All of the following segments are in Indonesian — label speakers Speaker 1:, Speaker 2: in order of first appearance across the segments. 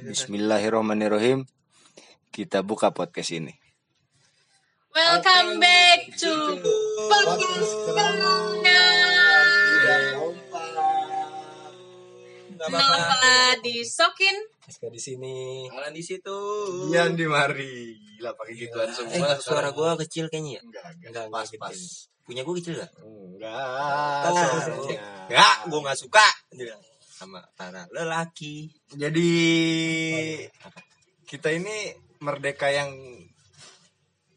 Speaker 1: Bismillahirrahmanirrahim. Kita buka podcast ini.
Speaker 2: Welcome back to podcast Kenapa disokin?
Speaker 3: Aska di sini.
Speaker 4: Alan di situ.
Speaker 1: Ian di mari. Gila pakai gituan
Speaker 4: Eh,
Speaker 1: semua.
Speaker 4: suara gua kecil kayaknya ya.
Speaker 1: enggak, enggak,
Speaker 3: Enggak,
Speaker 1: pas,
Speaker 3: enggak
Speaker 1: pas.
Speaker 4: Punya gua kecil gak?
Speaker 1: Enggak. Sebenarnya.
Speaker 4: Ya, gua gak suka. Bilang, sama para lelaki.
Speaker 1: Jadi kita ini merdeka yang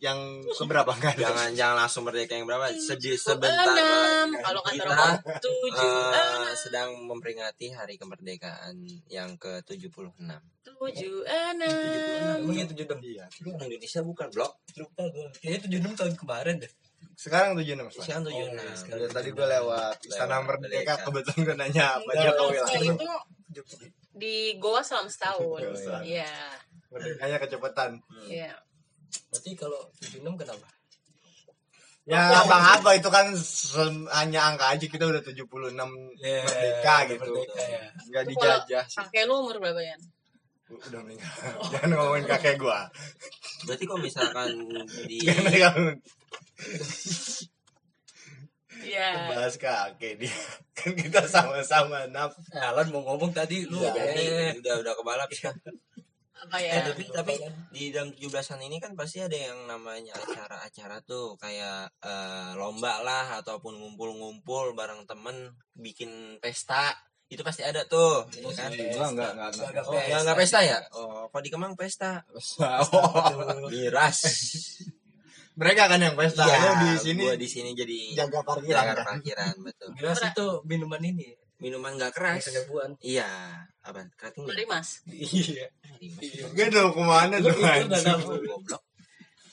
Speaker 1: yang keberapa enggak?
Speaker 4: Jangan jangan langsung merdeka yang berapa? Sedih sebentar. Pak.
Speaker 2: Kalau kata
Speaker 4: Kita,
Speaker 2: tujuh. enam.
Speaker 4: sedang memperingati hari kemerdekaan yang ke-76.
Speaker 2: Tujuh enam.
Speaker 3: Emang itu tujuh enam
Speaker 1: Iya.
Speaker 4: Lu orang Indonesia bukan, Blok?
Speaker 3: Lupa gue. Kayaknya tujuh enam tahun kemarin deh.
Speaker 1: Sekarang 76 Mas.
Speaker 4: Sekarang 76.
Speaker 3: Oh, sekarang.
Speaker 1: Udah tadi gue lewat Istana Merdeka kebetulan gue nanya apa
Speaker 2: Enggak,
Speaker 1: Jokowi langsung.
Speaker 2: itu di Goa selama setahun.
Speaker 1: Goa.
Speaker 2: Iya.
Speaker 1: Merdekanya kecepatan.
Speaker 2: Iya.
Speaker 3: Berarti kalau tujuh enam kenapa?
Speaker 1: Ya abang apa itu kan hanya angka aja kita udah 76
Speaker 3: Ya,
Speaker 1: merdeka gitu.
Speaker 3: merdeka ya.
Speaker 1: Enggak
Speaker 2: Kalau
Speaker 1: dijajah sih.
Speaker 2: Kakek lu umur berapa ya?
Speaker 1: Udah meninggal. Jangan ngomongin kakek gua.
Speaker 4: Berarti kalau misalkan di
Speaker 2: Iya.
Speaker 1: bahas kakek dia kan kita sama-sama naf.
Speaker 3: Eh, Alan mau ngomong tadi lu.
Speaker 4: Iya,
Speaker 3: eh,
Speaker 4: jadi udah udah kebalap ya.
Speaker 2: Apa
Speaker 4: Eh,
Speaker 2: ya?
Speaker 4: tapi tapi di dalam 17-an ini kan pasti ada yang namanya acara-acara tuh kayak eh, lomba lah ataupun ngumpul-ngumpul bareng temen bikin pesta itu pasti ada tuh ya kan
Speaker 1: Enggak enggak enggak.
Speaker 3: Enggak,
Speaker 4: oh nggak nggak pesta ya oh kok di Kemang pesta
Speaker 1: Oh,
Speaker 4: miras
Speaker 1: mereka kan yang pesta.
Speaker 4: Iya,
Speaker 1: Lu di sini
Speaker 4: gua di sini jadi
Speaker 1: jaga parkiran.
Speaker 4: jaga parkiran betul
Speaker 3: Miras itu minuman ini.
Speaker 4: minuman nggak keras
Speaker 3: Kesebuan.
Speaker 4: iya apa kerating
Speaker 2: Dari Mas.
Speaker 3: Iya.
Speaker 1: Ke mana tuh
Speaker 3: Lu itu udah
Speaker 1: anjing?
Speaker 3: nama.
Speaker 4: goblok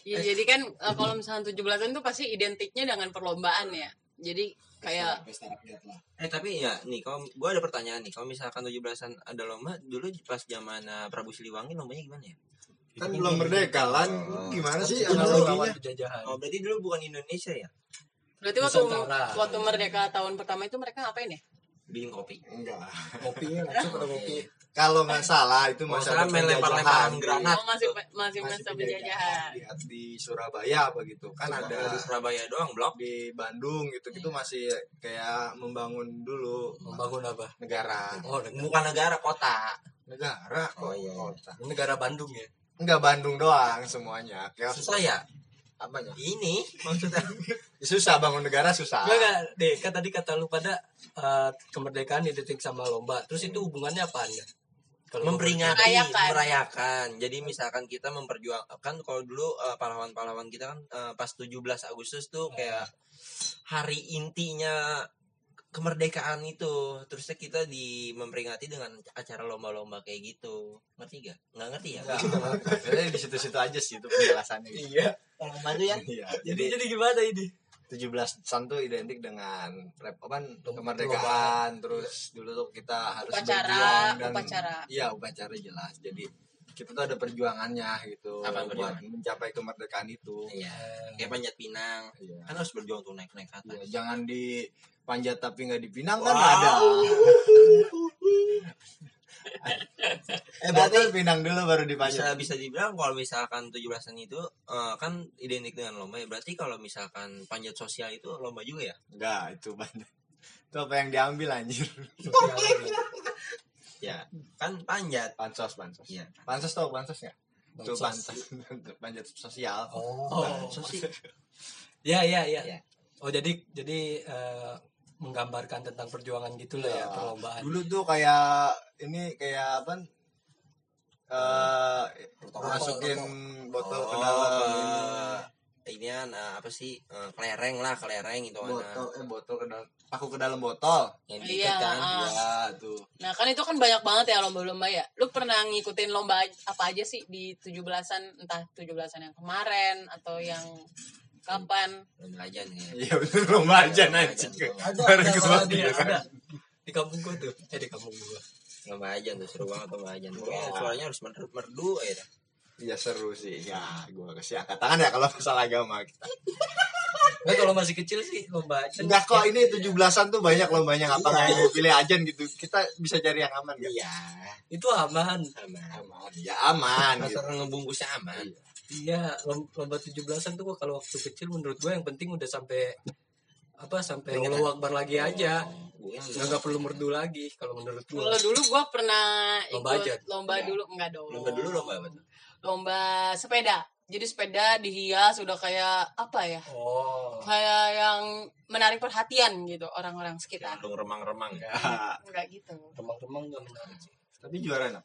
Speaker 2: Iya, jadi kan eh, kalau misalnya 17-an tuh pasti identiknya dengan perlombaan ya. Jadi kayak
Speaker 4: Eh tapi ya nih kalau gue ada pertanyaan nih kalau misalkan 17-an ada lomba dulu pas zaman eh, Prabu Siliwangi lombanya gimana ya?
Speaker 1: Kan belum merdeka lan.
Speaker 4: Oh.
Speaker 1: Gimana sih analoginya?
Speaker 3: penjajahan.
Speaker 4: Oh berarti dulu bukan Indonesia ya?
Speaker 2: berarti waktu
Speaker 3: Nusantara.
Speaker 2: waktu merdeka tahun pertama itu mereka ngapain ya?
Speaker 4: Bikin kopi.
Speaker 1: Enggak.
Speaker 3: Kopinya langsung pada kopi.
Speaker 1: Kalau nggak salah itu masa
Speaker 4: salah
Speaker 1: penjajahan di-
Speaker 4: granat.
Speaker 2: Oh, masih masih
Speaker 1: masih
Speaker 2: masa
Speaker 1: penjajahan
Speaker 2: penjajahan.
Speaker 1: di, di Surabaya apa gitu kan
Speaker 4: Ada
Speaker 1: ada
Speaker 4: di Surabaya doang blok.
Speaker 1: di Bandung gitu gitu masih kayak membangun dulu
Speaker 3: Membangun apa?
Speaker 1: negara
Speaker 3: Oh, negara,
Speaker 4: Bukan negara kota.
Speaker 1: negara
Speaker 4: Oh, iya.
Speaker 1: kota
Speaker 3: negara Bandung ya.
Speaker 1: enggak Bandung doang semuanya kayak
Speaker 4: Susah ya?
Speaker 1: Apanya
Speaker 4: Ini maksudnya.
Speaker 1: susah bangun negara susah
Speaker 3: Enggak, enggak. Deh, kan tadi kata lu pada eh, kemerdekaan identik sama lomba. Terus itu hubungannya apa anda? Kalau
Speaker 4: memperingati,
Speaker 2: Merayakan.
Speaker 4: merayakan. Jadi misalkan kita memperjuangkan kalau dulu eh, pahlawan-pahlawan kita kan eh, pas 17 Agustus tuh kayak hari intinya kemerdekaan itu terusnya kita di memperingati dengan acara lomba-lomba kayak gitu ngerti gak? nggak ngerti ya?
Speaker 1: enggak Kayaknya di situ-situ aja sih itu penjelasannya
Speaker 3: Iya.
Speaker 4: Tolong bantu ya
Speaker 1: Iya,
Speaker 3: Jadi
Speaker 1: jadi
Speaker 3: jadi gimana ini?
Speaker 1: 17 San tuh identik dengan rep apa kemerdekaan terus dulu tuh kita harus
Speaker 2: Upacara,
Speaker 1: berjuang dan
Speaker 2: upacara.
Speaker 1: iya upacara jelas jadi kita tuh ada perjuangannya gitu
Speaker 4: Apa
Speaker 1: buat
Speaker 4: perjuangan?
Speaker 1: mencapai kemerdekaan itu.
Speaker 4: Iya. Kayak panjat pinang.
Speaker 1: Iya.
Speaker 4: kan harus berjuang tuh naik naik ke atas
Speaker 1: Iya, jangan di panjat tapi nggak dipinang kan
Speaker 4: Wow.
Speaker 1: ada.
Speaker 4: Eh
Speaker 1: berarti pinang dulu baru dipanjat
Speaker 4: bisa bisa dibilang kalau misalkan 17-an itu eh, kan identik dengan lomba ya. Berarti kalau misalkan panjat sosial itu lomba juga ya?
Speaker 1: Enggak itu banyak. Itu apa yang diambil anjir
Speaker 4: ya. Kan panjat.
Speaker 1: Pansos pansos
Speaker 4: Iya.
Speaker 1: pansos tau pansos nggak? Itu pansos panjat sosial.
Speaker 3: Oh.
Speaker 4: sosi
Speaker 3: Ya, ya, ya.
Speaker 4: Ya.
Speaker 3: Oh, jadi jadi eh, menggambarkan tentang perjuangan gitu lah ya, perlombaan.
Speaker 1: dulu tuh kayak ini kayak apa? Eh masukin botol ke dalam ini.
Speaker 4: ini kan eh, apa sih eh, kelereng lah kelereng itu
Speaker 1: botol
Speaker 4: mana
Speaker 1: eh botol ke dalam paku ke dalam botol
Speaker 4: yang
Speaker 2: Iya,
Speaker 4: diikat kan
Speaker 2: ah.
Speaker 1: ya tuh
Speaker 2: Nah, kan itu kan banyak banget ya lomba-lomba ya. Lu pernah ngikutin lomba apa aja sih di 17-an, entah 17-an yang kemarin atau yang kapan?
Speaker 4: lomba aja nih
Speaker 1: iya bener lomba aja anjing
Speaker 3: Ada,
Speaker 1: Baru
Speaker 3: ada, ada,
Speaker 1: bilang.
Speaker 3: ada. Di kampung gua tuh. Eh, di kampung gua.
Speaker 4: lomba aja tuh seru banget lomba aja pokoknya suaranya harus merdu, merdu ya
Speaker 1: Iya seru sih ya gua kasih angkat tangan ya kalau masalah agama kita
Speaker 3: Nggak, kalau masih kecil sih lomba ajan.
Speaker 1: Enggak kok ini 17-an tuh banyak lombanya ngapa nggak mau pilih ajan gitu. Kita bisa cari yang aman kan?
Speaker 4: Iya.
Speaker 3: Itu aman.
Speaker 4: Aman.
Speaker 1: Aman. Ya aman gitu.
Speaker 4: Asal ngebungkusnya aman.
Speaker 3: Iya, lom- lomba 17-an tuh gua kalau waktu kecil menurut gua yang penting udah sampai apa sampai. Allahu Akbar lagi aja.
Speaker 4: Gue
Speaker 3: Nggak, nggak perlu merdu lagi kalau menurut gua.
Speaker 2: Kalau dulu gue pernah
Speaker 3: Lomba aja?
Speaker 2: lomba
Speaker 4: Iya.
Speaker 2: dulu enggak dong.
Speaker 4: lomba dulu lomba apa tuh?
Speaker 2: Lomba sepeda. Jadi sepeda dihias udah kayak apa ya?
Speaker 3: Oh.
Speaker 2: Kayak yang menarik perhatian gitu orang-orang sekitar.
Speaker 4: Jalung remang-remang ya.
Speaker 1: Ya,
Speaker 2: Enggak gitu.
Speaker 3: Remang-remang nggak menarik sih.
Speaker 1: tapi juara enak.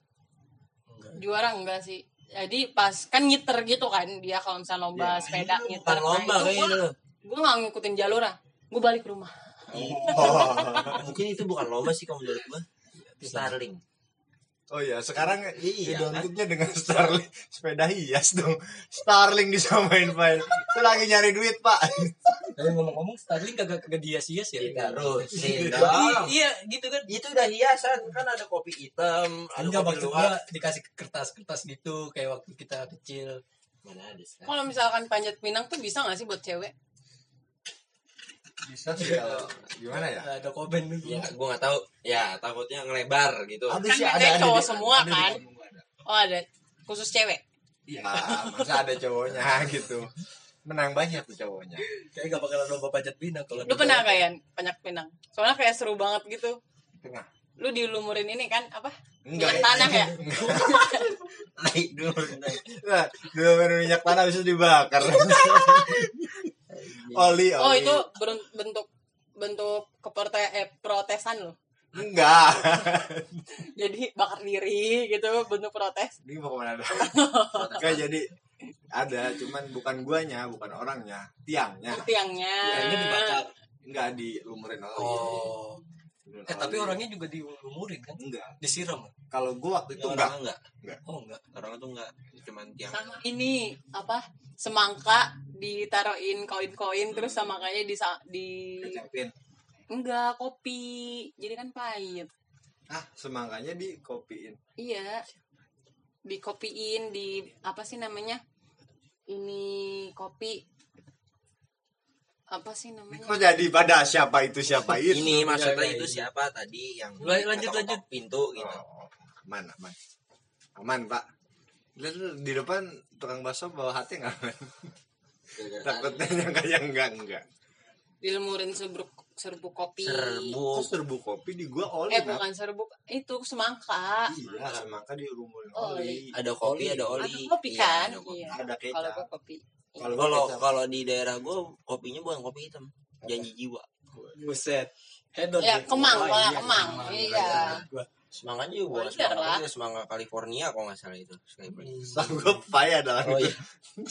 Speaker 3: Enggak.
Speaker 2: Juara enggak sih? Jadi pas kan ngiter gitu kan dia kalau misalnya lomba
Speaker 1: Iya.
Speaker 2: sepeda
Speaker 4: Bukan
Speaker 2: ngiter.
Speaker 4: lomba
Speaker 2: nah, itu gue nggak ngikutin jalurnya. Gue balik ke rumah.
Speaker 1: Oh.
Speaker 4: Mungkin itu bukan lomba sih kalau menurut gua. Starling.
Speaker 1: Oh iya, sekarang
Speaker 4: Iya,
Speaker 1: identiknya dengan Starling sepeda hias dong. Starling disamain Pak. Itu lagi nyari duit, Pak.
Speaker 3: Tapi ngomong-ngomong Starling kagak kagak dihias-hias ya?
Speaker 4: Ditarusin
Speaker 3: I-
Speaker 4: dong.
Speaker 3: Iya, gitu kan.
Speaker 4: Itu udah hiasan kan ada kopi hitam, ada
Speaker 3: Enggak
Speaker 4: kopi
Speaker 3: gua dikasih kertas-kertas gitu kayak waktu kita kecil.
Speaker 4: Mana ada sekarang?
Speaker 2: Kalau misalkan panjat pinang tuh bisa nggak sih buat cewek?
Speaker 1: Bisa sih kalau gimana ya?
Speaker 3: Ada komen dulu.
Speaker 4: Ya, gua nggak tahu. Ya, takutnya ngelebar gitu.
Speaker 1: Ada
Speaker 2: Kan
Speaker 1: sih ada ada
Speaker 2: cowok semua
Speaker 1: ada
Speaker 2: kan?
Speaker 1: ada.
Speaker 2: Oh ada khusus cewek.
Speaker 1: Iya, masa ada cowoknya gitu. Menang banyak tuh cowoknya.
Speaker 3: Kayak gak bakalan lomba panjat pinang kalau
Speaker 2: Lu pernah kayak panjat pinang? Soalnya kayak seru banget gitu.
Speaker 1: Tengah.
Speaker 2: Lu dilumurin ini kan apa?
Speaker 1: Enggak.
Speaker 2: Minyak tanah ya?
Speaker 4: naik dulu naik.
Speaker 1: Nah, baru minyak tanah bisa dibakar. oli, oli.
Speaker 2: Oh itu bentuk bentuk keporte eh, protesan loh.
Speaker 1: enggak.
Speaker 2: Jadi bakar diri gitu bentuk protes.
Speaker 1: Ini mau ke mana dong? Enggak jadi ada, cuman bukan guanya, bukan orangnya, tiangnya.
Speaker 2: Tiangnya.
Speaker 3: Tiangnya dibakar.
Speaker 1: Enggak dilumurin oli.
Speaker 3: Oh.
Speaker 1: Dilumurin
Speaker 3: Eh tapi
Speaker 1: oli.
Speaker 3: orangnya juga diumurin kan?
Speaker 1: enggak.
Speaker 3: Disiram.
Speaker 1: Kalau gua waktu itu enggak.
Speaker 4: orang enggak.
Speaker 3: Oh enggak.
Speaker 4: Orang itu enggak. Cuman tiang.
Speaker 2: Sama ini apa? Semangka ditaruhin koin-koin terus semangkanya di di
Speaker 1: Kecapin.
Speaker 2: enggak kopi. Jadi kan pahit.
Speaker 1: Ah, semangkanya dikopiin.
Speaker 2: Iya. Dikopiin di apa sih namanya? Ini kopi apa sih namanya?
Speaker 1: Kok jadi pada siapa itu siapa itu?
Speaker 4: Ini maksudnya
Speaker 3: iya,
Speaker 4: itu
Speaker 3: iya.
Speaker 4: siapa tadi yang
Speaker 3: Lan- lanjut, lanjut.
Speaker 4: pintu gitu.
Speaker 1: Oh, aman, aman. Aman, Pak. Di depan tukang bakso bawa hati nggak? aman? Takutnya nyangka yang enggak enggak.
Speaker 2: Dilumurin serbuk serbuk kopi.
Speaker 4: Serbuk.
Speaker 1: Kok serbu kopi di gua oli.
Speaker 2: Eh bukan serbuk, itu semangka.
Speaker 1: Iya, semangka dirumurin
Speaker 2: Oli.
Speaker 1: oli.
Speaker 4: Ada kopi,
Speaker 3: Oli.
Speaker 4: ada oli.
Speaker 2: Ada kopi
Speaker 4: Iya,
Speaker 2: kan?
Speaker 4: ada kopi.
Speaker 2: Iya.
Speaker 1: Ada
Speaker 2: Kalau
Speaker 1: kecap.
Speaker 2: gua kopi.
Speaker 1: Kalau
Speaker 4: Kalau di daerah gua kopinya bukan kopi hitam. Janji jiwa.
Speaker 3: Buset. Hedon.
Speaker 2: Ya. Kemang,
Speaker 3: Oh, iya,
Speaker 2: Kemang. Iya.
Speaker 3: Gua.
Speaker 4: Semangka juga semangka,
Speaker 2: lah.
Speaker 4: itu semangka California kalau nggak salah itu.
Speaker 1: Tahu gua payah dah.
Speaker 4: Oh iya.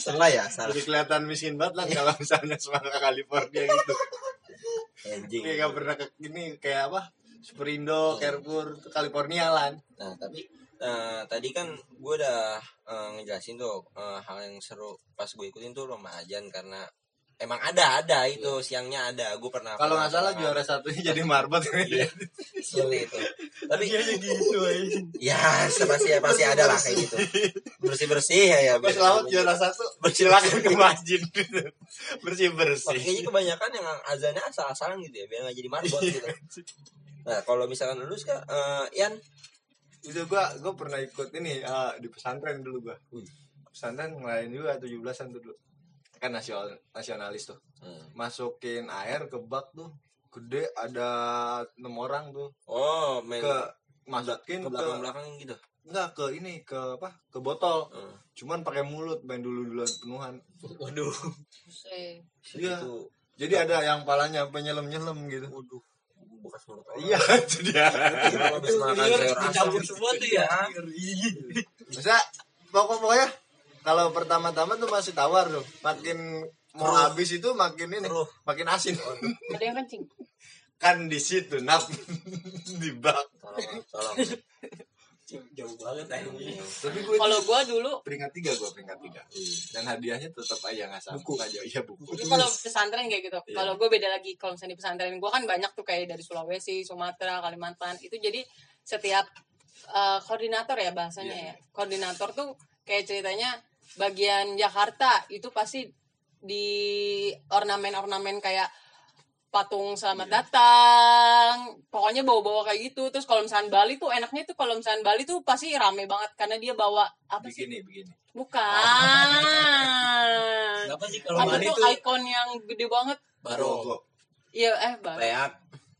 Speaker 4: Salah ya, salah.
Speaker 1: Jadi kelihatan miskin banget lah kalau misalnya semangka California gitu.
Speaker 4: Anjing.
Speaker 1: Kayak gak pernah ke ini kayak apa? Superindo, Carrefour, itu California lan.
Speaker 4: Nah, tapi eh, tadi kan gue udah eh, ngejelasin tuh eh, hal yang seru pas gue ikutin tuh lomba ajan karena emang ada ada itu siangnya ada gue pernah
Speaker 1: Kalau nggak salah juara satunya jadi marbot.
Speaker 4: Iya. seperti itu tapi
Speaker 1: gitu
Speaker 4: ya pasti pasti ada lah kayak gitu bersih bersih ya ya
Speaker 1: Pas laut juara satu, silakan ke masjid. bersih bersih.
Speaker 4: Kayaknya kebanyakan yang azannya asal-asalan gitu ya biar nggak jadi marbot gitu nah kalau misalkan lulus kak eh, Ian
Speaker 1: Itu gua gua pernah ikut ini eh, di pesantren dulu gua. Pesantren ngelain juga 17-an tuh dulu. Kan nasional nasionalis tuh. Masukin air ke bak tuh. Gede ada enam orang tuh.
Speaker 4: oh main
Speaker 1: Ke masukin ke,
Speaker 4: belakang belakang gitu
Speaker 1: enggak ke ini ke apa? Ke botol.
Speaker 4: Hmm.
Speaker 1: Cuman pakai mulut main dulu duluan penuhan.
Speaker 3: Waduh.
Speaker 1: Iya. Jadi ada yang palanya penyelam-nyelam gitu.
Speaker 4: waduh bekas mulut orang.
Speaker 1: Iya, itu dia.
Speaker 4: Kalau habis makan sayur asam.
Speaker 3: semua tuh ya.
Speaker 1: Bisa pokok pokoknya kalau pertama-tama tuh masih tawar tuh. Makin mau habis itu makin ini,
Speaker 4: Keruh.
Speaker 1: makin asin.
Speaker 2: ada yang kencing.
Speaker 1: kan di situ nap di bak.
Speaker 4: Tolong, tolong.
Speaker 3: Jauh banget anjing.
Speaker 1: Tapi gue
Speaker 2: Kalau gua dulu
Speaker 1: peringkat tiga gue peringkat tiga. Dan hadiahnya tetap aja nggak sama. Buku aja, iya buku.
Speaker 2: Jadi kalau pesantren kayak gitu.
Speaker 1: Iya.
Speaker 2: Kalau gue beda lagi. Kalau misalnya di pesantren gue kan banyak tuh kayak dari Sulawesi, Sumatera, Kalimantan. Itu jadi setiap eh, koordinator ya bahasanya
Speaker 1: Iya.
Speaker 2: ya. Koordinator tuh kayak ceritanya bagian Jakarta itu pasti di ornamen-ornamen kayak patung selamat datang. Pokoknya bawa-bawa kayak gitu. Terus kalau misalnya Bali tuh enaknya tuh kalau misalnya Bali tuh pasti rame banget. Karena dia bawa apa sih?
Speaker 1: Begini begini
Speaker 2: bukan.
Speaker 3: Kenapa sih kalau Bali
Speaker 2: tuh ikon yang gede banget.
Speaker 3: Baro.
Speaker 2: iya eh Bali
Speaker 4: Leak.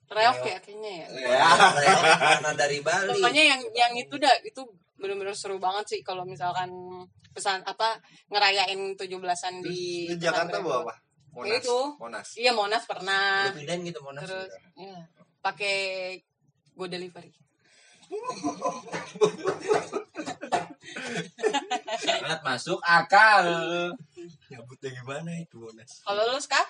Speaker 2: reok ya kayaknya ya.
Speaker 1: Ya
Speaker 4: Leak karena dari Bali.
Speaker 2: pokoknya yang yang itu dah itu bener-bener seru banget sih kalau misalkan pesan apa ngerayain 17-an di
Speaker 1: di Jakarta bawa apa Monas
Speaker 2: Itu.
Speaker 1: Monas
Speaker 2: iya Monas pernah
Speaker 4: pindahin gitu Monas.
Speaker 2: terus iya pakai go delivery
Speaker 4: Sangat masuk akal.
Speaker 3: nyabutnya gimana itu Monas
Speaker 2: kalau lu kah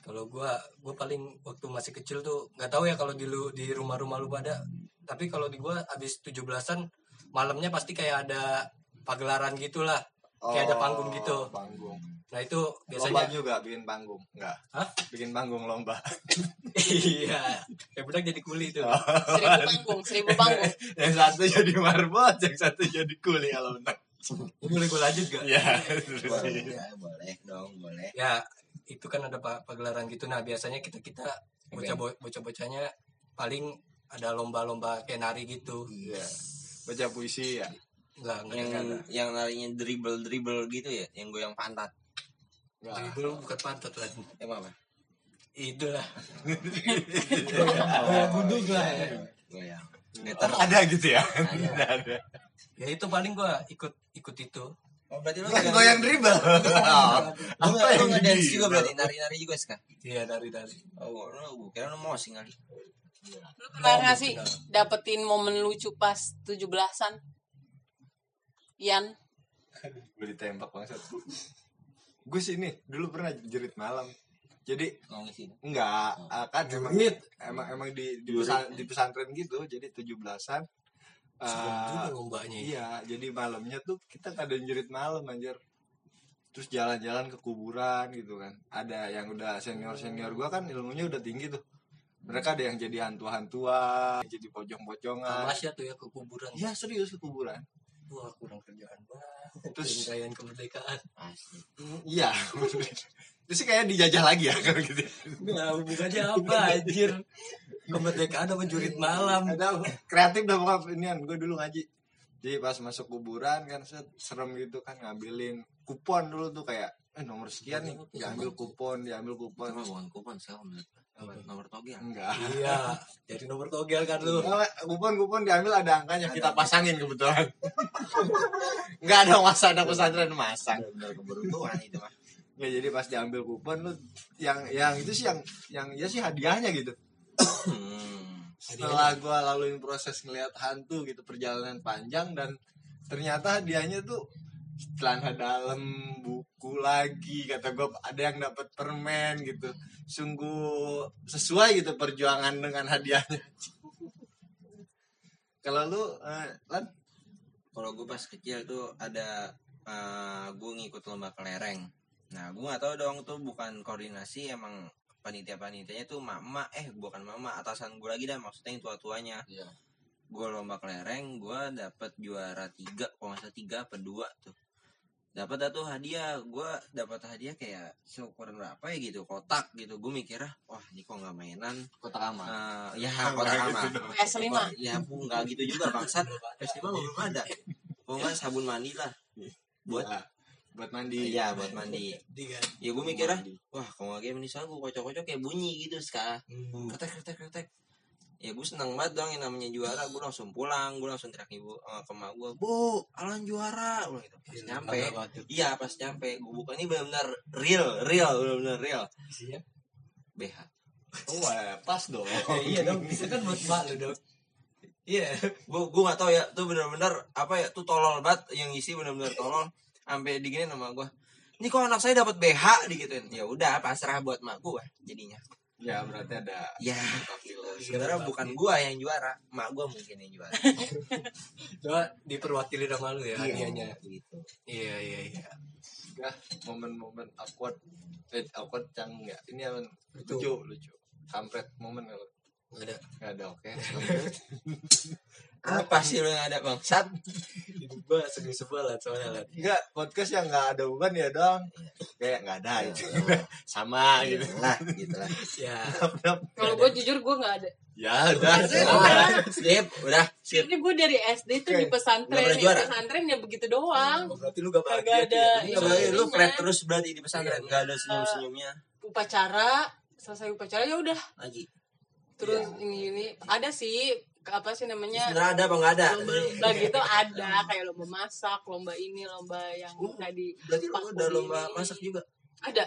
Speaker 3: kalau gua gua paling waktu masih kecil tuh nggak tahu ya kalau di lu di rumah-rumah lu pada tapi kalau di gua abis 17-an malamnya pasti kayak ada pagelaran gitulah kayak ada panggung gitu.
Speaker 1: Oh, panggung.
Speaker 3: Nah itu
Speaker 1: lomba
Speaker 3: biasanya
Speaker 1: juga bikin panggung enggak?
Speaker 3: Hah?
Speaker 1: bikin panggung lomba.
Speaker 3: Iya. Yang benar jadi kuli tuh.
Speaker 2: Seribu panggung seribu panggung.
Speaker 1: Yang satu jadi marbot yang satu jadi kuli kalau
Speaker 3: Ini boleh gue lanjut gak?
Speaker 1: ya
Speaker 4: Boleh, ya, boleh dong, boleh.
Speaker 3: ya itu kan ada pa- pagelaran gitu. Nah biasanya kita kita bocah bocah bocahnya paling ada lomba-lomba kayak nari gitu.
Speaker 1: Iya. Baca puisi ya
Speaker 3: enggak enggak
Speaker 4: Yang
Speaker 3: ada
Speaker 4: yang narinya dribble dribble gitu ya, yang goyang pantat.
Speaker 1: Enggak.
Speaker 3: dribble bukan pantat lagi
Speaker 4: Emang apa?
Speaker 3: itu lah
Speaker 4: Oh,
Speaker 3: gundung lah ya.
Speaker 4: Goyang.
Speaker 1: Oh,
Speaker 4: Getar.
Speaker 1: ada gitu ya
Speaker 4: Ada.
Speaker 1: ada
Speaker 3: ya itu paling gua ikut ikut itu
Speaker 4: Oh, berarti lu
Speaker 1: Bukan goyang dribble
Speaker 4: Lu
Speaker 1: apa yang
Speaker 4: ngedance juga berarti nari-nari juga sekarang.
Speaker 3: iya nari nari
Speaker 4: Oh, lu gua kira lu mau sih kali.
Speaker 2: lu pernah nggak sih dapetin momen lucu pas 17-an Ian.
Speaker 1: Gue ditembak bangsat. Gue sih nih dulu pernah jerit malam. Jadi enggak ah, kan emang
Speaker 3: Jerit?
Speaker 1: emang emang di di, pesan- di pesantren gitu jadi tujuh belasan.
Speaker 3: Lombanya ya.
Speaker 1: iya jadi malamnya tuh kita kadang jerit malam anjir. Terus jalan-jalan ke kuburan gitu kan. Ada yang udah senior senior gua kan ilmunya udah tinggi tuh. Mereka ada yang jadi hantu-hantuan jadi pocong-pocongan
Speaker 3: Tamasya tuh ya ke kuburan.
Speaker 1: Iya serius ke kuburan
Speaker 3: wah kurang kerjaan banget.
Speaker 1: Terus-
Speaker 3: rangkaian kemerdekaan.
Speaker 4: Pasti.
Speaker 1: Mm, iya. Itu sih kayak dijajah lagi ya kalau gitu.
Speaker 3: Nah hubungannya apa anjir? Kemerdekaan sama jurit malam.
Speaker 1: Ada kreatif dah pokoknya inian gue dulu ngaji. Jadi pas masuk kuburan kan serem gitu kan ngambilin kupon dulu tuh kayak eh nomor sekian nih. Diambil kupon diambil kupon.
Speaker 4: Apa bukan kupon sekarang nomor togel.
Speaker 1: enggak.
Speaker 3: Iya jadi nomor togel kan lu.
Speaker 1: Nah, kupon kupon diambil ada angkanya. Kita pasangin kebetulan. Nggak ada masa ada pesantren masang.
Speaker 4: Benar keberuntungan itu mah.
Speaker 1: ya jadi pas diambil kupon lu yang yang itu sih yang yang ya sih hadiahnya gitu.
Speaker 4: Hmm.
Speaker 1: setelah gua laluin proses ngelihat hantu gitu perjalanan panjang dan ternyata hadiahnya tuh celana dalam buku lagi kata gua ada yang dapat permen gitu sungguh sesuai gitu perjuangan dengan hadiahnya kalau lu eh, lan
Speaker 4: Kalau gue pas kecil tuh ada eh gue ngikut lomba kelereng. Nah, gue nggak tahu dong tuh bukan koordinasi emang panitia-panitianya tuh mama eh bukan mama atasan gue lagi dah maksudnya yang tua-tuanya.
Speaker 1: Iya.
Speaker 4: Gue lomba kelereng, gue dapet juara tiga, kalau nggak salah tiga apa dua tuh. Dapat tuh hadiah, gue dapat hadiah kayak seukuran berapa ya gitu, kotak gitu. Gue mikirnya, wah ini kok nggak mainan.
Speaker 1: kotak amal
Speaker 4: Eh, ya kotak amal.
Speaker 2: PS5
Speaker 4: Ya bu nggak gitu juga bangsat. Festival belum ada. Kalau nggak sabun mandi lah. Buat
Speaker 1: buat buat mandi
Speaker 4: Iya buat mandi. Ya gue mikirnya, wah kalau nggak kayak mandi gue kocok-kocok kayak bunyi gitu sekarang.
Speaker 3: Hmm.
Speaker 4: Kretek kretek kretek. Ya gue seneng banget dong yang namanya juara. Gue langsung pulang, gue langsung teriak ibu eh, ke emak gue, bu, Alan juara. Gue gitu. Pas nyampe, iya pas nyampe, gue buka ini benar-benar real, real, benar-benar real.
Speaker 3: Isinya?
Speaker 4: BH.
Speaker 1: oh eh, pas dong
Speaker 3: iya dong bisa kan buat mak lu dong iya
Speaker 4: gue gue nggak tahu ya tuh bener-bener apa ya tuh tolol banget yang isi bener-bener tolol sampai digini nama gue ini kok anak saya dapat BH digituin ya udah pasrah buat mak gue jadinya
Speaker 1: ya berarti ada
Speaker 4: ya sebenarnya bukan gue yang juara mak gue mungkin yang juara.
Speaker 3: Coba diperwakili sama lu ya hadiahnya.
Speaker 4: gitu.
Speaker 3: Iya iya iya.
Speaker 1: Gah, momen-momen awkward eh awkward cang nggak? Ini yang
Speaker 3: Lucu.
Speaker 1: lucu kampret momen kalau
Speaker 3: nggak ada.
Speaker 1: Nggak ada oke
Speaker 4: apa sih lo yang ada bangsat
Speaker 3: Gue serius banget soalnya lah.
Speaker 1: Enggak, podcast yang nggak ada beban ya dong. Kayak nggak ada gitu. Sama gitu.
Speaker 4: Lah, gitu lah.
Speaker 3: Ya.
Speaker 2: Kalau gue jujur gue nggak ada.
Speaker 1: Ya udah.
Speaker 4: Sip, udah, sip.
Speaker 2: Ini gue dari SD tuh di pesantren, di pesantren ya begitu doang.
Speaker 3: Berarti lu gak bahagia
Speaker 2: ada. Iya.
Speaker 4: Nggak boleh, lu
Speaker 2: Iya.
Speaker 4: flat terus berarti di pesantren nggak ada senyum-senyumnya
Speaker 2: Upacara, selesai upacara ya udah.
Speaker 4: lagi.
Speaker 2: Terus ini ini ada sih apa sih namanya?
Speaker 4: Sebenarnya ada apa nggak ada?
Speaker 2: lomba gitu ada kayak lomba masak, lomba ini, lomba yang
Speaker 4: Oh,
Speaker 2: tadi
Speaker 4: Berarti udah
Speaker 2: Budi
Speaker 4: lomba
Speaker 2: ini.
Speaker 4: masak juga.
Speaker 2: ada.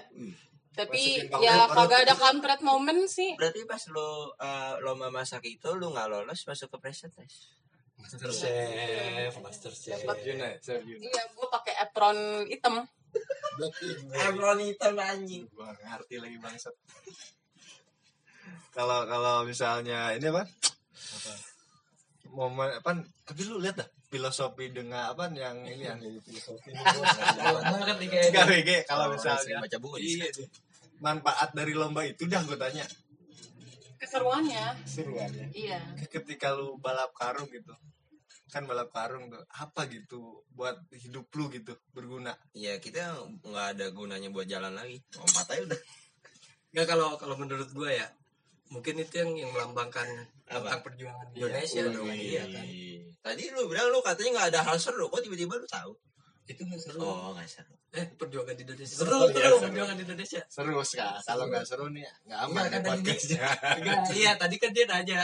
Speaker 2: Tapi
Speaker 1: Masukin
Speaker 2: ya kagak ada kampret momen sih.
Speaker 4: Berarti pas lu uh, lomba masak itu lu nggak lolos masuk ke present test.
Speaker 3: Master Chef, Master Chef.
Speaker 1: Yuna, Chef Yuna.
Speaker 2: Iya, gue pakai apron hitam.
Speaker 4: Ebron hitam anjing.
Speaker 1: Gua nggak ngerti lagi bangsat. Kalau kalau misalnya ini apa? Momen apa? Tapi lu lihat dah filosofi dengan apa yang ini yang
Speaker 3: nih kayak
Speaker 1: Enggak BG kalau
Speaker 4: Oh,
Speaker 1: misalnya
Speaker 4: baca buku
Speaker 1: iya deh. manfaat dari lomba itu dah gue tanya
Speaker 2: Keseruannya.
Speaker 1: seruannya
Speaker 2: Iya.
Speaker 1: ketika lu balap karung gitu kan balap karung tuh apa gitu buat hidup lu gitu berguna
Speaker 4: Ya kita nggak ada gunanya buat jalan lagi. Lompat aja udah.
Speaker 3: Enggak kalau kalau menurut gue ya mungkin itu yang yang melambangkan
Speaker 4: Apa?
Speaker 3: tentang perjuangan Indonesia dong iya kan
Speaker 4: Tadi lu bilang lu katanya nggak ada hal seru, kok tiba-tiba lu tahu?
Speaker 3: itu nggak seru
Speaker 4: Oh nggak seru.
Speaker 3: eh perjuangan di Indonesia
Speaker 1: Seru,
Speaker 3: seru
Speaker 1: iya,
Speaker 3: perjuangan di Indonesia
Speaker 1: seru sekali kalau nggak seru nih nggak aman
Speaker 3: Iya,
Speaker 1: nih
Speaker 3: kan iya tadi kan dia nanya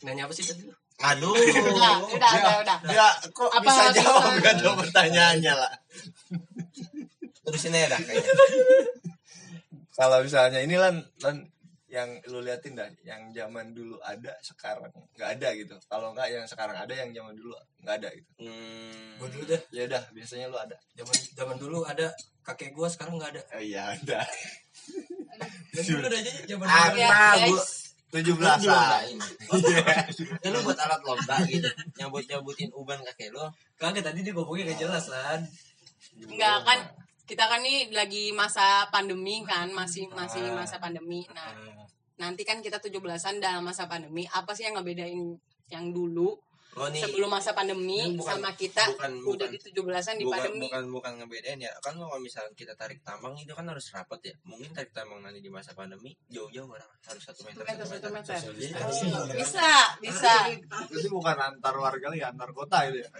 Speaker 3: nanya apa sih tadi lu
Speaker 4: Aduh.
Speaker 2: Udah, udah, udah, udah.
Speaker 1: ya kok
Speaker 2: Apa
Speaker 1: bisa jawab gak ada pertanyaannya lah
Speaker 4: Terusin aja dah kayaknya.
Speaker 1: kalau misalnya ini lan lan yang lu liatin dah yang zaman dulu ada sekarang nggak ada gitu. Kalau nggak yang sekarang ada yang zaman dulu nggak ada gitu.
Speaker 4: Hmm.
Speaker 3: gue dulu dah
Speaker 1: ya udah biasanya lu ada.
Speaker 3: Zaman zaman dulu ada kakek gua sekarang nggak ada.
Speaker 1: Oh, iya ada.
Speaker 3: Dan dulu ada aja zaman dulu
Speaker 2: Ya,
Speaker 4: Apa,
Speaker 2: guys.
Speaker 4: gua-
Speaker 1: tujuh belasan
Speaker 4: dilombain. Ya lu buat alat lomba gitu. Nyabut-nyabutin uban kakek lu.
Speaker 3: kagak tadi dia ngomongnya gak jelas kan
Speaker 2: Enggak kan kita kan nih lagi masa pandemi kan, masih masih
Speaker 1: Ah.
Speaker 2: masa pandemi. Nah, nanti kan kita 17-an dalam masa pandemi. Apa sih yang ngebedain yang dulu
Speaker 4: Oh nih.
Speaker 2: sebelum masa pandemi
Speaker 4: bukan-
Speaker 2: sama kita
Speaker 4: bukan-
Speaker 2: udah
Speaker 4: bukan-
Speaker 2: di 17-an di
Speaker 4: bukan,
Speaker 2: pandemi?
Speaker 4: bukan bukan ngebedain ya kan kalau misalnya kita tarik tambang itu kan harus rapat ya mungkin tarik tambang nanti di masa pandemi jauh-jauh orang harus satu meter
Speaker 2: Satu meter, satu meter.
Speaker 3: Social
Speaker 2: Oh,
Speaker 3: distancing.
Speaker 2: bisa, bisa.
Speaker 1: itu bukan antar warga lagi antar kota itu ya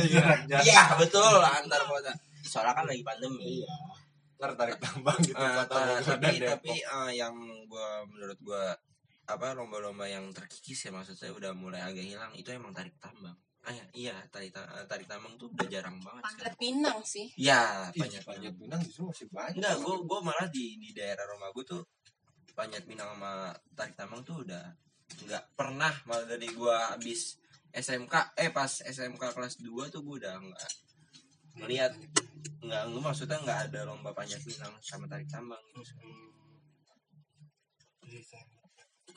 Speaker 1: iya
Speaker 4: iya betul antar kota soalnya kan lagi pandemi
Speaker 1: iya ntar tarik tambang gitu dan
Speaker 4: tapi tapi eh, yang gua menurut gua apa lomba-lomba yang terkikis ya maksud saya udah mulai agak hilang itu emang tarik tambang ah ya, iya tarik ta- eh, tarik tambang tuh udah jarang banget
Speaker 2: Panjat
Speaker 4: sekarang
Speaker 2: Pinang sih.
Speaker 4: ya panjat
Speaker 1: panjat
Speaker 4: pinang
Speaker 1: justru masih banyak
Speaker 4: enggak gua gua malah di di daerah rumah gua tuh panjat pinang sama tarik tambang tuh udah nggak pernah malah dari gua habis SMK eh pas SMK kelas 2 tuh gua udah nggak melihat nggak nggak maksudnya nggak ada lomba panjat pinang sama tarik tambang gitu.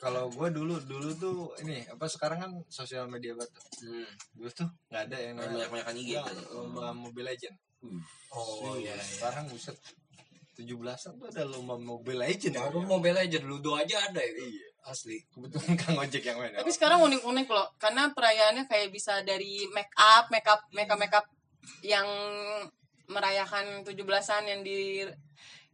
Speaker 1: Kalau gue dulu dulu tuh ini apa sekarang kan sosial media banget tuh.
Speaker 4: Hmm.
Speaker 1: dulu tuh nggak ada yang namanya
Speaker 4: banyak banyakan IG
Speaker 1: Nggak,
Speaker 4: tadi.
Speaker 1: lomba Mobile Legend
Speaker 3: oh iya iya
Speaker 1: sekarang buset 17-an tuh ada lomba Mobile Legend ya.
Speaker 3: baru Mobile Legend Ludo aja ada ya
Speaker 1: Iya.
Speaker 3: asli
Speaker 1: kebetulan Kang Ojek yang main
Speaker 2: Tapi sekarang unik-unik loh, karena perayaannya kayak bisa dari make up, make up, make up, make up yang merayakan 17-an yang di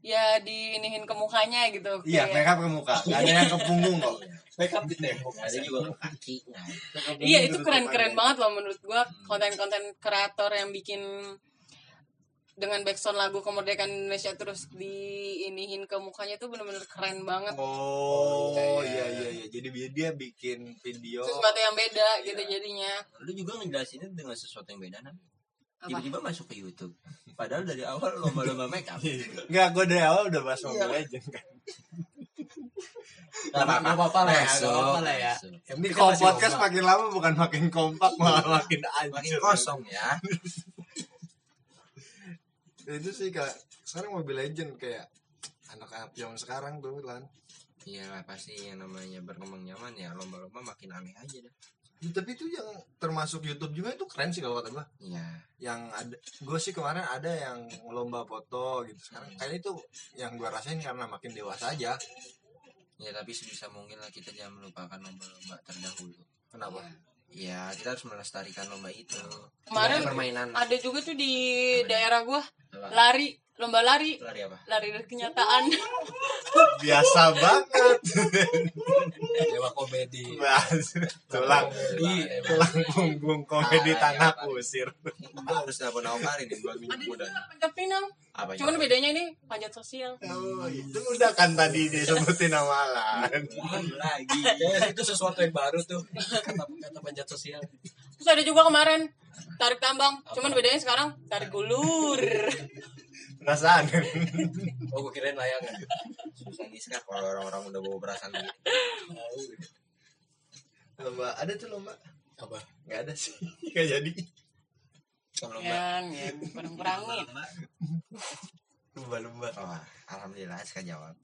Speaker 2: ya diinihin ke mukanya gitu.
Speaker 1: iya
Speaker 2: Kayak-
Speaker 1: make up ke muka nggak ada yang ke punggung kok
Speaker 3: make up di tembok
Speaker 4: ada juga ke kaki ada.
Speaker 2: Iya itu keren-keren banget loh menurut gua konten-konten kreator yang bikin dengan backsound lagu kemerdekaan Indonesia terus diinihin ke mukanya tuh bener-bener keren banget.
Speaker 1: oh iya iya iya jadi dia, dia bikin video
Speaker 2: Sesuatu yang beda gitu jadinya.
Speaker 4: lu juga ngejelasinnya dengan sesuatu yang beda kan? Tiba-tiba masuk ke YouTube. Padahal dari awal lomba-lomba make up
Speaker 1: nggak gue dari awal udah bahas Mobile Legend kan.
Speaker 3: Nggak apa-apa lah ya,
Speaker 4: Masuk,
Speaker 3: apa-apa lah ya.
Speaker 4: masuk.
Speaker 3: Yang
Speaker 1: ini kalau podcast makin lama bukan makin kompak malah makin
Speaker 4: makin
Speaker 1: anjir.
Speaker 4: Kosong ya.
Speaker 1: Itu sih kak. Sekarang Mobile Legend kayak anak-anak zaman sekarang tuh lan
Speaker 4: iya pasti yang namanya berkembang zaman ya lomba-lomba makin aneh aja dah.
Speaker 1: Ya, tapi itu yang termasuk YouTube juga itu keren sih kalau kata gua.
Speaker 4: Iya.
Speaker 1: Yang ada gue sih kemarin ada yang lomba foto gitu. Sekarang kayaknya itu yang gua rasain karena makin dewasa aja.
Speaker 4: Ya tapi sebisa mungkin lah kita jangan melupakan lomba-lomba terdahulu.
Speaker 1: Kenapa?
Speaker 4: Ya kita harus melestarikan lomba itu.
Speaker 2: Kemarin
Speaker 4: permainan.
Speaker 2: ada juga tuh di daerah gua
Speaker 4: Apa?
Speaker 2: lari lomba lari.
Speaker 4: Lari apa?
Speaker 2: Lari dari kenyataan.
Speaker 1: Biasa banget.
Speaker 3: Dewa komedi.
Speaker 1: Tulang. Tulang punggung komedi tanah kusir.
Speaker 4: Gue harus nelfon Aukarin nih buat kuda
Speaker 2: juga panjat pinang.
Speaker 4: Apa
Speaker 2: cuman bedanya ini panjat sosial.
Speaker 1: Oh itu udah kan tadi disebutin nama Alan.
Speaker 4: Lagi.
Speaker 3: Itu sesuatu yang baru tuh. Kata kata panjat sosial.
Speaker 2: Terus ada juga kemarin tarik tambang. Cuman bedanya sekarang tarik ulur
Speaker 1: perasaan.
Speaker 3: Oh gue kirain layangan
Speaker 4: susah nih sekarang. Kalau orang-orang udah bawa perasaan gitu.
Speaker 1: Lomba. Ada tuh lomba?
Speaker 3: Apa?
Speaker 1: Nggak ada sih. Nggak jadi.
Speaker 4: Kalau lomba.
Speaker 2: Ya ya kurang kurangin
Speaker 1: lomba-lomba.
Speaker 4: Oh, alhamdulillah sekarang jawab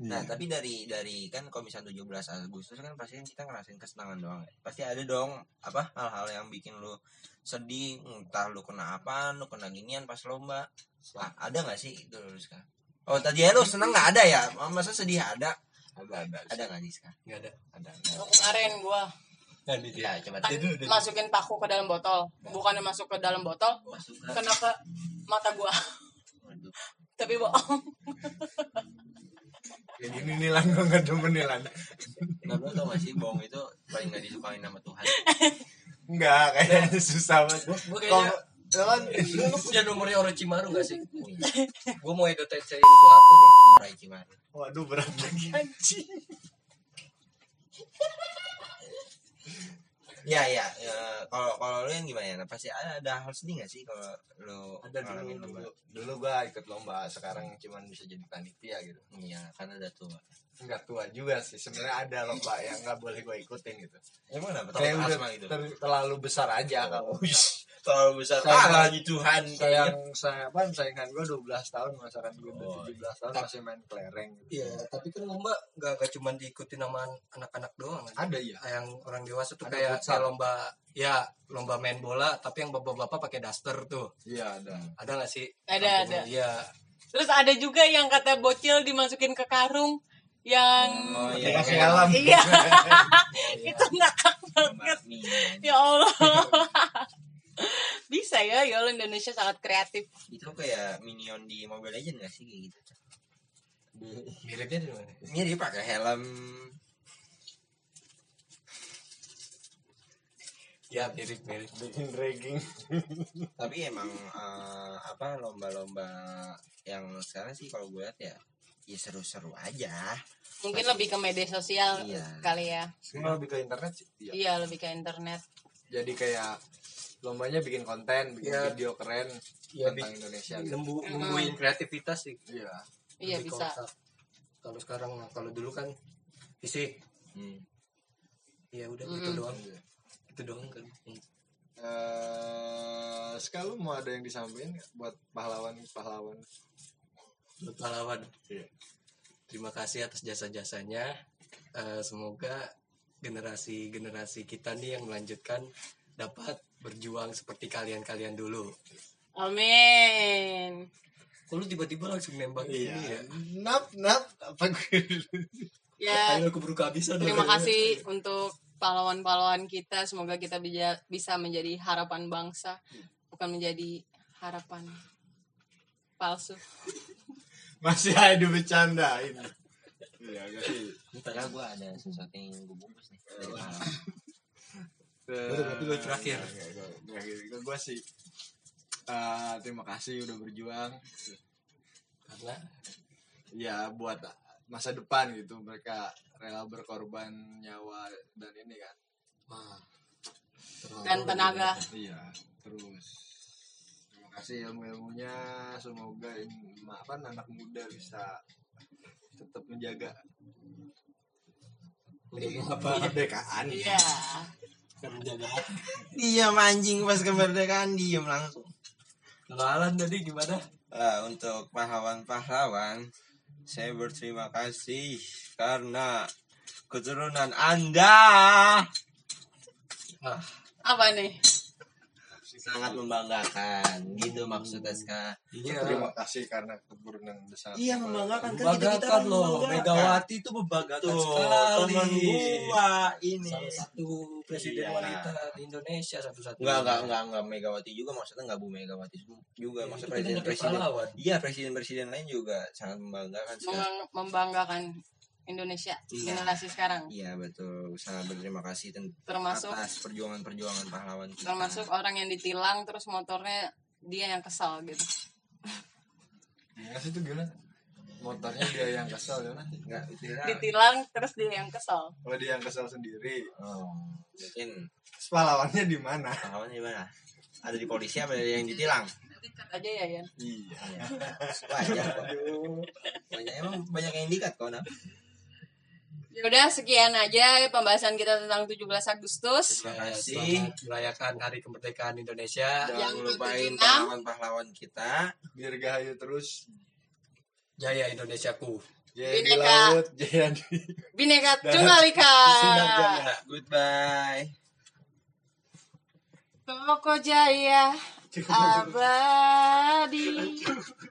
Speaker 4: Nah, tapi dari dari kan kalau misalnya 17 Agustus kan pasti kan kita ngerasain kesenangan doang. ya. Pasti ada dong apa hal-hal yang bikin lu sedih, entah lu kena apa, lu kena ginian pas lomba. Ah, ada nggak sih itu lu sekarang? Oh, tadi ya lu seneng nggak ada ya? Masa sedih ada?
Speaker 1: ada ada
Speaker 4: Ada nggak sih sekarang?
Speaker 3: nggak ada
Speaker 4: Ada.
Speaker 2: Oh, kemarin gua
Speaker 3: nah.
Speaker 4: Ya, coba
Speaker 2: kan masukin paku ke dalam botol bukannya masuk ke dalam botol
Speaker 4: masuk ke
Speaker 2: kena ke mata gua
Speaker 4: Waduh.
Speaker 2: tapi bohong
Speaker 1: kayak gini nih lan gue nggak demen nih lan
Speaker 4: Nah, lu tau gak sih bohong itu paling gak disukain sama Tuhan.
Speaker 1: nggak kayaknya susah banget.
Speaker 3: Gua kayaknya-
Speaker 1: Kalau- Lan,
Speaker 3: lu, lu punya nomornya Orochimaru gak sih? Gue mau deteksi sesuatu nih?
Speaker 4: Rai Cimaru.
Speaker 1: waduh berat lagi. Anjing
Speaker 4: Ya ya, ya, kalau kalau lu yang gimana ya? Pasti ada, ada hal sedih gak sih kalau lu
Speaker 1: ada dulu dulu dulu gua ikut lomba sekarang cuman bisa jadi panitia gitu
Speaker 4: Iya, kan ada tuh.
Speaker 1: Nggak tua juga sih sebenarnya ada lomba yang nggak boleh gue ikutin gitu
Speaker 4: Emang kenapa?
Speaker 1: kayak udah
Speaker 4: asma gitu.
Speaker 1: ter- terlalu besar aja kalau
Speaker 4: Terlalu besar.
Speaker 1: Saya-
Speaker 4: Ah, lagi Tuhan.
Speaker 1: kayak yang saya apa saingan gue 12 tahun masakan gue udah
Speaker 4: Oh,
Speaker 1: 17 tahun masih main kelereng gitu.
Speaker 3: Iya, tapi kan lomba gak, gak cuma diikuti sama anak-anak doang kan.
Speaker 1: ada ya
Speaker 3: Yang orang dewasa tuh
Speaker 1: Ada
Speaker 3: kayak, lomba ya lomba main bola tapi yang bapak-bapak pakai daster tuh.
Speaker 1: iya ada
Speaker 3: Ada gak sih?
Speaker 2: Ada,
Speaker 3: Kampung-
Speaker 2: ada.
Speaker 3: Iya.
Speaker 2: terus ada juga yang kata bocil dimasukin ke karung yang
Speaker 4: Oh iya,
Speaker 1: Dikasih
Speaker 4: kayak
Speaker 1: helm.
Speaker 2: iya itu ngakak banget ya Allah bisa ya ya Allah Indonesia sangat kreatif
Speaker 4: Itu kayak minion di Mobile Legends gak sih kayak gitu?
Speaker 3: Miripnya di mana?
Speaker 4: Mirip pakai helm.
Speaker 3: Ya mirip mirip.
Speaker 1: bikin ragging
Speaker 4: Tapi emang eh, apa lomba-lomba yang sekarang sih kalau gue lihat ya ya seru-seru aja.
Speaker 2: mungkin lebih ke media sosial
Speaker 4: Iya.
Speaker 2: kali ya
Speaker 1: semua lebih ke internet sih iya.
Speaker 2: iya lebih ke internet
Speaker 1: jadi kayak lombanya bikin konten bikin
Speaker 3: Iya.
Speaker 1: video keren
Speaker 3: Iya,
Speaker 1: tentang
Speaker 3: bi-
Speaker 1: Indonesia gitu.
Speaker 3: Nembu, nembuin kreativitas sih.
Speaker 1: iya
Speaker 2: iya
Speaker 3: Lebih
Speaker 2: bisa.
Speaker 3: Kalau sekarang kalau dulu kan fisik.
Speaker 4: Hmm.
Speaker 3: Ya udah gitu
Speaker 2: Mm.
Speaker 3: doang.
Speaker 1: Iya.
Speaker 3: Itu doang kan.
Speaker 1: Eh, sekarang mau ada yang disampaikan buat pahlawan pahlawan. Iya.
Speaker 3: Terima kasih atas jasa-jasanya. Eh, semoga generasi-generasi kita nih yang melanjutkan dapat berjuang seperti kalian-kalian dulu.
Speaker 2: amin
Speaker 3: Kok lu tiba-tiba langsung nembak
Speaker 1: iya
Speaker 3: ini ya?
Speaker 1: nap nap apa gue
Speaker 2: ya
Speaker 3: Ayo keburu kehabisan.
Speaker 2: terima kasih untuk pahlawan-pahlawan kita semoga kita bija- bisa menjadi harapan bangsa bukan menjadi harapan palsu
Speaker 1: masih ada bercandain iya gak sih.
Speaker 4: Gue ada sesuatu yang gue bungkus nih.
Speaker 3: Udah, berarti gue terakhir.
Speaker 1: gue sih eh, terima kasih udah berjuang.
Speaker 3: Karena?
Speaker 1: Ya buat masa depan gitu. Mereka rela berkorban nyawa dan ini kan.
Speaker 3: Wah,
Speaker 2: dan tenaga.
Speaker 1: Iya terus kasih ilmu ilmunya semoga ini, apa anak muda bisa tetap menjaga
Speaker 3: apa?
Speaker 1: kemerdekaan
Speaker 2: iya
Speaker 3: menjaga
Speaker 4: Dia mancing pas kemerdekaan diem langsung.
Speaker 3: Kalau Alan tadi gimana?
Speaker 4: Ah, untuk pahlawan-pahlawan, saya berterima kasih karena keturunan Anda.
Speaker 3: Ah,
Speaker 2: apa nih
Speaker 4: sangat membanggakan gitu maksud SK
Speaker 3: Iya.
Speaker 1: terima kasih karena keturunan besar
Speaker 4: iya membanggakan kan kita kita
Speaker 3: Membanggakan loh. Megawati itu membanggakan
Speaker 4: tuh
Speaker 3: sekali.
Speaker 4: teman gua ini
Speaker 3: Salah satu presiden
Speaker 4: Iya.
Speaker 3: wanita di Indonesia satu-satunya.
Speaker 4: Enggak, enggak, enggak, enggak Megawati juga maksudnya enggak Bu Megawati juga
Speaker 3: Itu
Speaker 4: maksudnya presiden presiden. Iya, presiden-presiden lain juga sangat membanggakan sekali.
Speaker 2: Membang- membanggakan Indonesia
Speaker 4: Iya.
Speaker 2: generasi sekarang
Speaker 4: Iya, betul. Sangat berterima kasih ten-
Speaker 2: termasuk
Speaker 4: atas perjuangan-perjuangan pahlawan kita.
Speaker 2: termasuk orang yang ditilang terus motornya dia yang kesal gitu
Speaker 1: Iya sih itu gimana motornya dia yang kesel ya
Speaker 4: enggak itu ya.
Speaker 2: ditilang terus dia yang kesal
Speaker 1: kalau dia yang kesel sendiri
Speaker 4: Oh, mungkin
Speaker 1: pahlawannya di mana
Speaker 4: pahlawannya di mana? Ada di polisi apa ada yang ditilang?
Speaker 2: nanti cut aja ya Yan
Speaker 1: iya
Speaker 4: Iya. Banyak. Banyak emang banyak yang dikat kok, Nap.
Speaker 2: Ya udah sekian aja pembahasan kita tentang 17 Agustus
Speaker 4: Terima kasih.
Speaker 3: merayakan Hari Kemerdekaan Indonesia.
Speaker 4: Jangan
Speaker 2: Yang
Speaker 4: lupain
Speaker 2: 76.
Speaker 4: pahlawan-pahlawan kita.
Speaker 1: biar gahayu terus
Speaker 3: Jaya Indonesiaku.
Speaker 1: jaya di
Speaker 2: Bineka.
Speaker 1: laut jaya di
Speaker 2: Bineka Tunggal Ika.
Speaker 4: Goodbye.
Speaker 2: Toko Jaya abadi